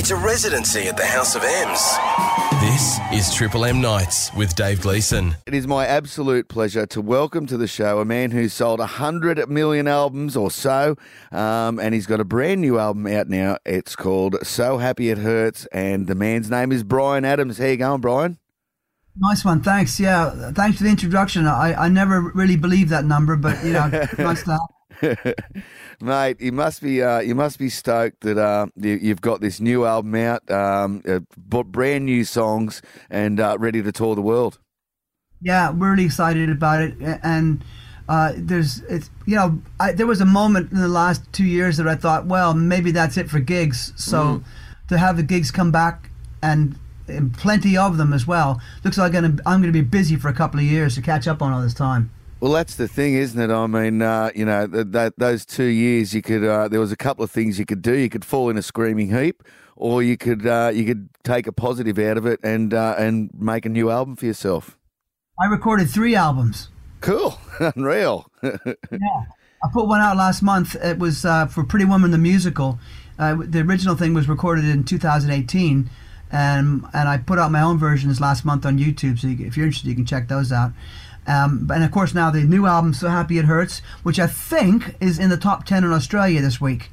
It's a residency at the House of M's. This is Triple M Nights with Dave Gleeson. It is my absolute pleasure to welcome to the show a man who's sold 100 million albums or so, um, and he's got a brand new album out now. It's called So Happy It Hurts, and the man's name is Bryan Adams. How you going, Bryan? Nice one, thanks. Yeah, thanks for the introduction. I, I never really believed that number, but you know, nice to have. Mate, you must be uh, you must be stoked that uh, you, have got this new album out, um, uh, brand new songs, and uh, ready to tour the world. Yeah, we're really excited about it, and uh, there's it's you know I, there was a moment in the last two years that I thought, well, maybe that's it for gigs. So mm. to have the gigs come back and, and plenty of them as well, looks like I'm gonna be busy for a couple of years to catch up on all this time. Well, that's the thing, isn't it? I mean, uh, you know, those two years, you could uh, there was a couple of things you could do. You could fall in a screaming heap, or you could uh, you could take a positive out of it and uh, and make a new album for yourself. I recorded three albums. Cool, unreal. yeah, I put one out last month. It was uh, for Pretty Woman the musical. Uh, the original thing was recorded in 2018, and and I put out my own versions last month on YouTube. So you, if you're interested, you can check those out. Um, and of course, now the new album, So Happy It Hurts, which I think is in the top 10 in Australia this week.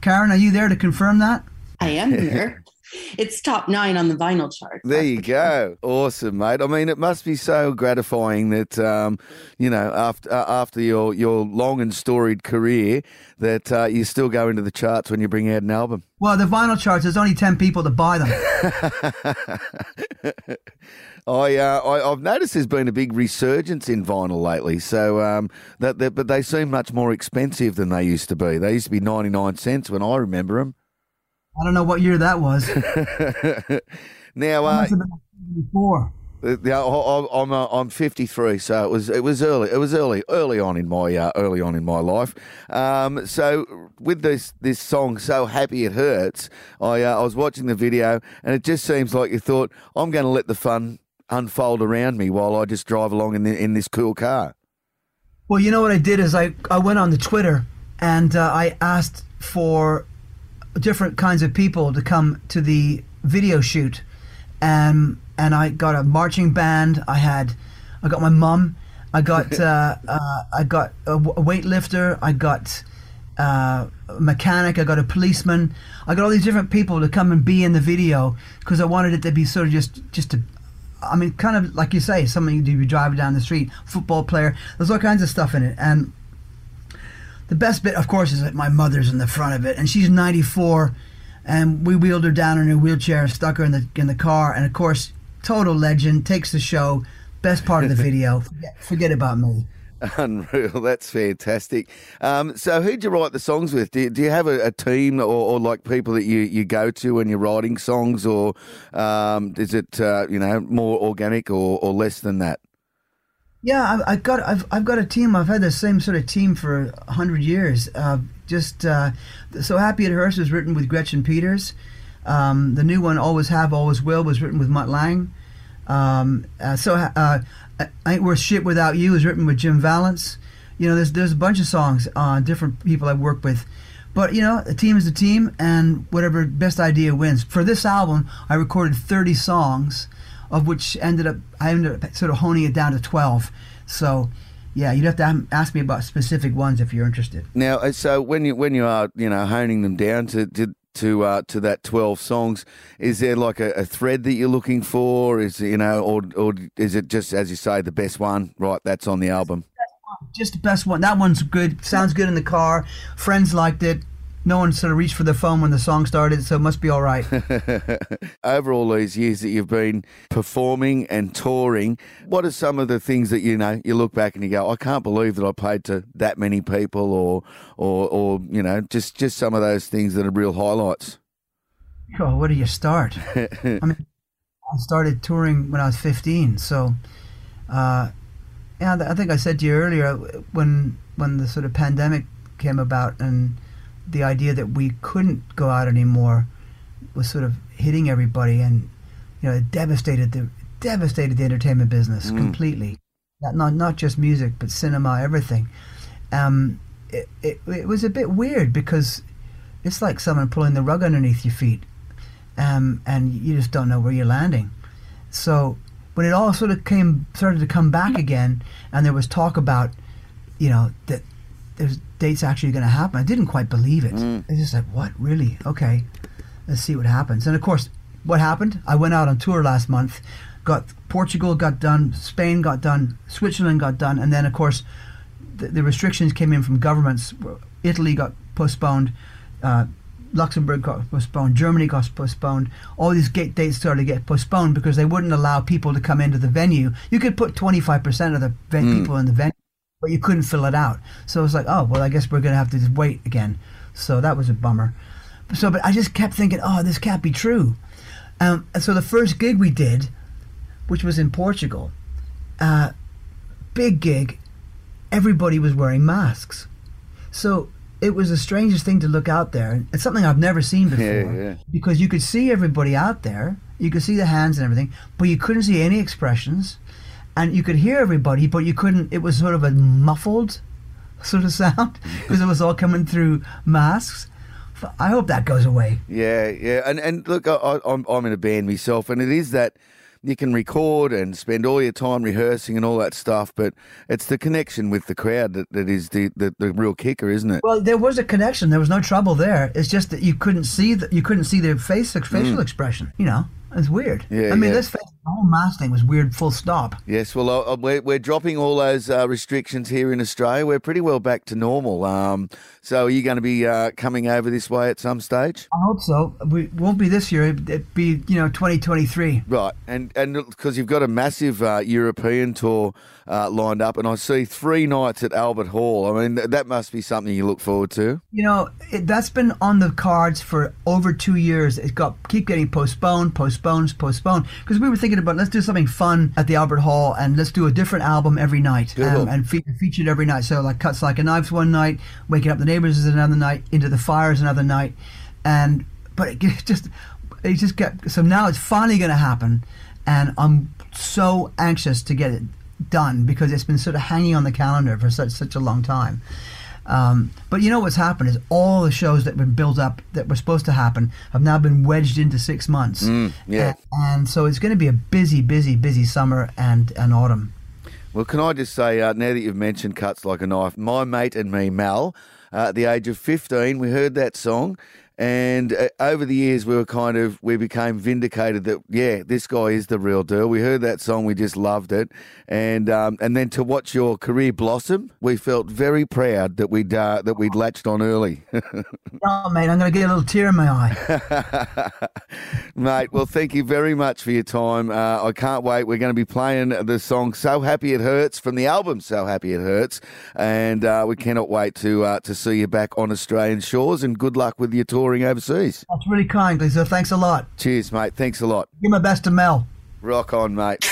Karen, are you there to confirm that? I am here. It's top nine on the vinyl chart. There you go. Awesome, mate. I mean, it must be so gratifying that, um, you know, after uh, after your, your long and storied career, that uh, you still go into the charts when you bring out an album. Well, the vinyl charts, there's only 10 people to buy them. I, uh, I have noticed there's been a big resurgence in vinyl lately. So um, that, that, but they seem much more expensive than they used to be. They used to be ninety nine cents when I remember them. I don't know what year that was. now, uh, before. Yeah, I'm uh, I'm 53, so it was it was early it was early early on in my uh, early on in my life. Um, so with this this song, so happy it hurts. I uh, I was watching the video, and it just seems like you thought I'm going to let the fun unfold around me while I just drive along in the, in this cool car. Well, you know what I did is I, I went on the Twitter and uh, I asked for different kinds of people to come to the video shoot, and and I got a marching band. I had, I got my mum. I got uh, uh, I got a weightlifter. I got uh, a mechanic. I got a policeman. I got all these different people to come and be in the video because I wanted it to be sort of just just a, I mean, kind of like you say, something to be driving down the street, football player. There's all kinds of stuff in it, and the best bit, of course, is that my mother's in the front of it, and she's 94, and we wheeled her down in her wheelchair, and stuck her in the in the car, and of course, total legend takes the show. Best part of the video. forget, forget about me. Unreal. That's fantastic. Um, so, who'd you write the songs with? Do you, do you have a, a team or, or, like people that you, you go to when you're writing songs, or um, is it uh, you know more organic or, or less than that? Yeah, I've, I've, got I've, I've got a team. I've had the same sort of team for hundred years. Uh, just uh, so happy it hurts was written with Gretchen Peters. Um, the new one, Always Have, Always Will, was written with Mutt Lange. Um, uh, so uh, I Ain't Worth Shit Without You is written with Jim Vallance. You know, there's there's a bunch of songs on different people I work with. But you know, a team is a team, and whatever best idea wins. For this album, I recorded 30 songs, of which ended up I ended up sort of honing it down to 12. So, yeah, you'd have to ask me about specific ones if you're interested. Now, uh, so when you when you are you know honing them down to, to to uh, to that twelve songs. Is there like a, a, thread that you're looking for? Is you know, or or is it just as you say the best one? Right, that's on the album. Just the best one. That one's good. Sounds good in the car. Friends liked it. No one sort of reached for the phone when the song started, so it must be all right. Over all these years that you've been performing and touring, what are some of the things that you know you look back and you go, I can't believe that I played to that many people, or or or you know, just just some of those things that are real highlights. Oh, where do you start? I mean, I started touring when I was 15, so uh, yeah, I think I said to you earlier when when the sort of pandemic came about and the idea that we couldn't go out anymore was sort of hitting everybody, and you know, it devastated the devastated the entertainment business mm. completely. Not, not not just music, but cinema, everything. Um, it, it, it was a bit weird because it's like someone pulling the rug underneath your feet. um, and you just don't know where you're landing. So when it all sort of came started to come back again, and there was talk about, you know, that there's dates actually going to happen, I didn't quite believe it. Mm. I just like, what really? Okay, let's see what happens. And of course, what happened? I went out on tour last month, got Portugal got done, Spain got done, Switzerland got done, and then of course, the, the restrictions came in from governments. Italy got postponed. Uh, Luxembourg got postponed, Germany got postponed. All these gate dates started to get postponed because they wouldn't allow people to come into the venue. You could put 25% of the ven- people in the venue, but you couldn't fill it out. So it was like, oh, well, I guess we're going to have to just wait again. So that was a bummer. So, but I just kept thinking, oh, this can't be true. Um, and so the first gig we did, which was in Portugal, uh, big gig, everybody was wearing masks. So it was the strangest thing to look out there. It's something I've never seen before. Yeah, yeah. Because you could see everybody out there, you could see the hands and everything, but you couldn't see any expressions, and you could hear everybody, but you couldn't. It was sort of a muffled sort of sound because it was all coming through masks. I hope that goes away. Yeah, yeah, and and look, I, I'm I'm in a band myself, and it is that you can record and spend all your time rehearsing and all that stuff, but it's the connection with the crowd that, that is the, the the real kicker, isn't it? Well, there was a connection. There was no trouble there. It's just that you couldn't see the, you couldn't see their face facial expression. You know, it's weird. Mm. Yeah, I mean, yeah. this the whole mask thing was weird. Full stop. Yes, well, uh, we're, we're dropping all those uh, restrictions here in Australia. We're pretty well back to normal. Um, so, are you going to be uh, coming over this way at some stage? I hope so. We won't be this year. It'd it'd be you know 2023. Right, and and because you've got a massive uh, European tour uh, lined up, and I see three nights at Albert Hall. I mean, that must be something you look forward to. You know, it, that's been on the cards for over two years. It got keep getting postponed, postponed, postponed. Because we were thinking about let's do something fun at the Albert Hall and let's do a different album every night um, and fe- featured every night. So like cuts like a knives one night, waking up the neighbors is another night, into the fires another night, and but it just it just kept. So now it's finally going to happen, and I'm so anxious to get it done because it's been sort of hanging on the calendar for such such a long time. Um, but you know what's happened is all the shows that were built up that were supposed to happen have now been wedged into six months. yeah. And, and so it's going to be a busy, busy, busy summer and, and autumn. Well, can I just say, uh, now that you've mentioned Cuts Like a Knife, my mate and me, Mal, uh, at the age of 15, we heard that song. And uh, over the years, we were kind of, we became vindicated that, yeah, this guy is the real deal. We heard that song, we just loved it. And um, and then to watch your career blossom, we felt very proud that we'd, uh, that we'd latched on early. Oh, mate, I'm going to get a little tear in my eye. Mate, well, thank you very much for your time. Uh, I can't wait. We're going to be playing the song "So Happy It Hurts" from the album "So Happy It Hurts," and uh, we cannot wait to uh, to see you back on Australian shores. And good luck with your touring overseas. That's really kind, Gleeso. Thanks a lot. Cheers, mate. Thanks a lot. Give my best to Mel. Rock on, mate.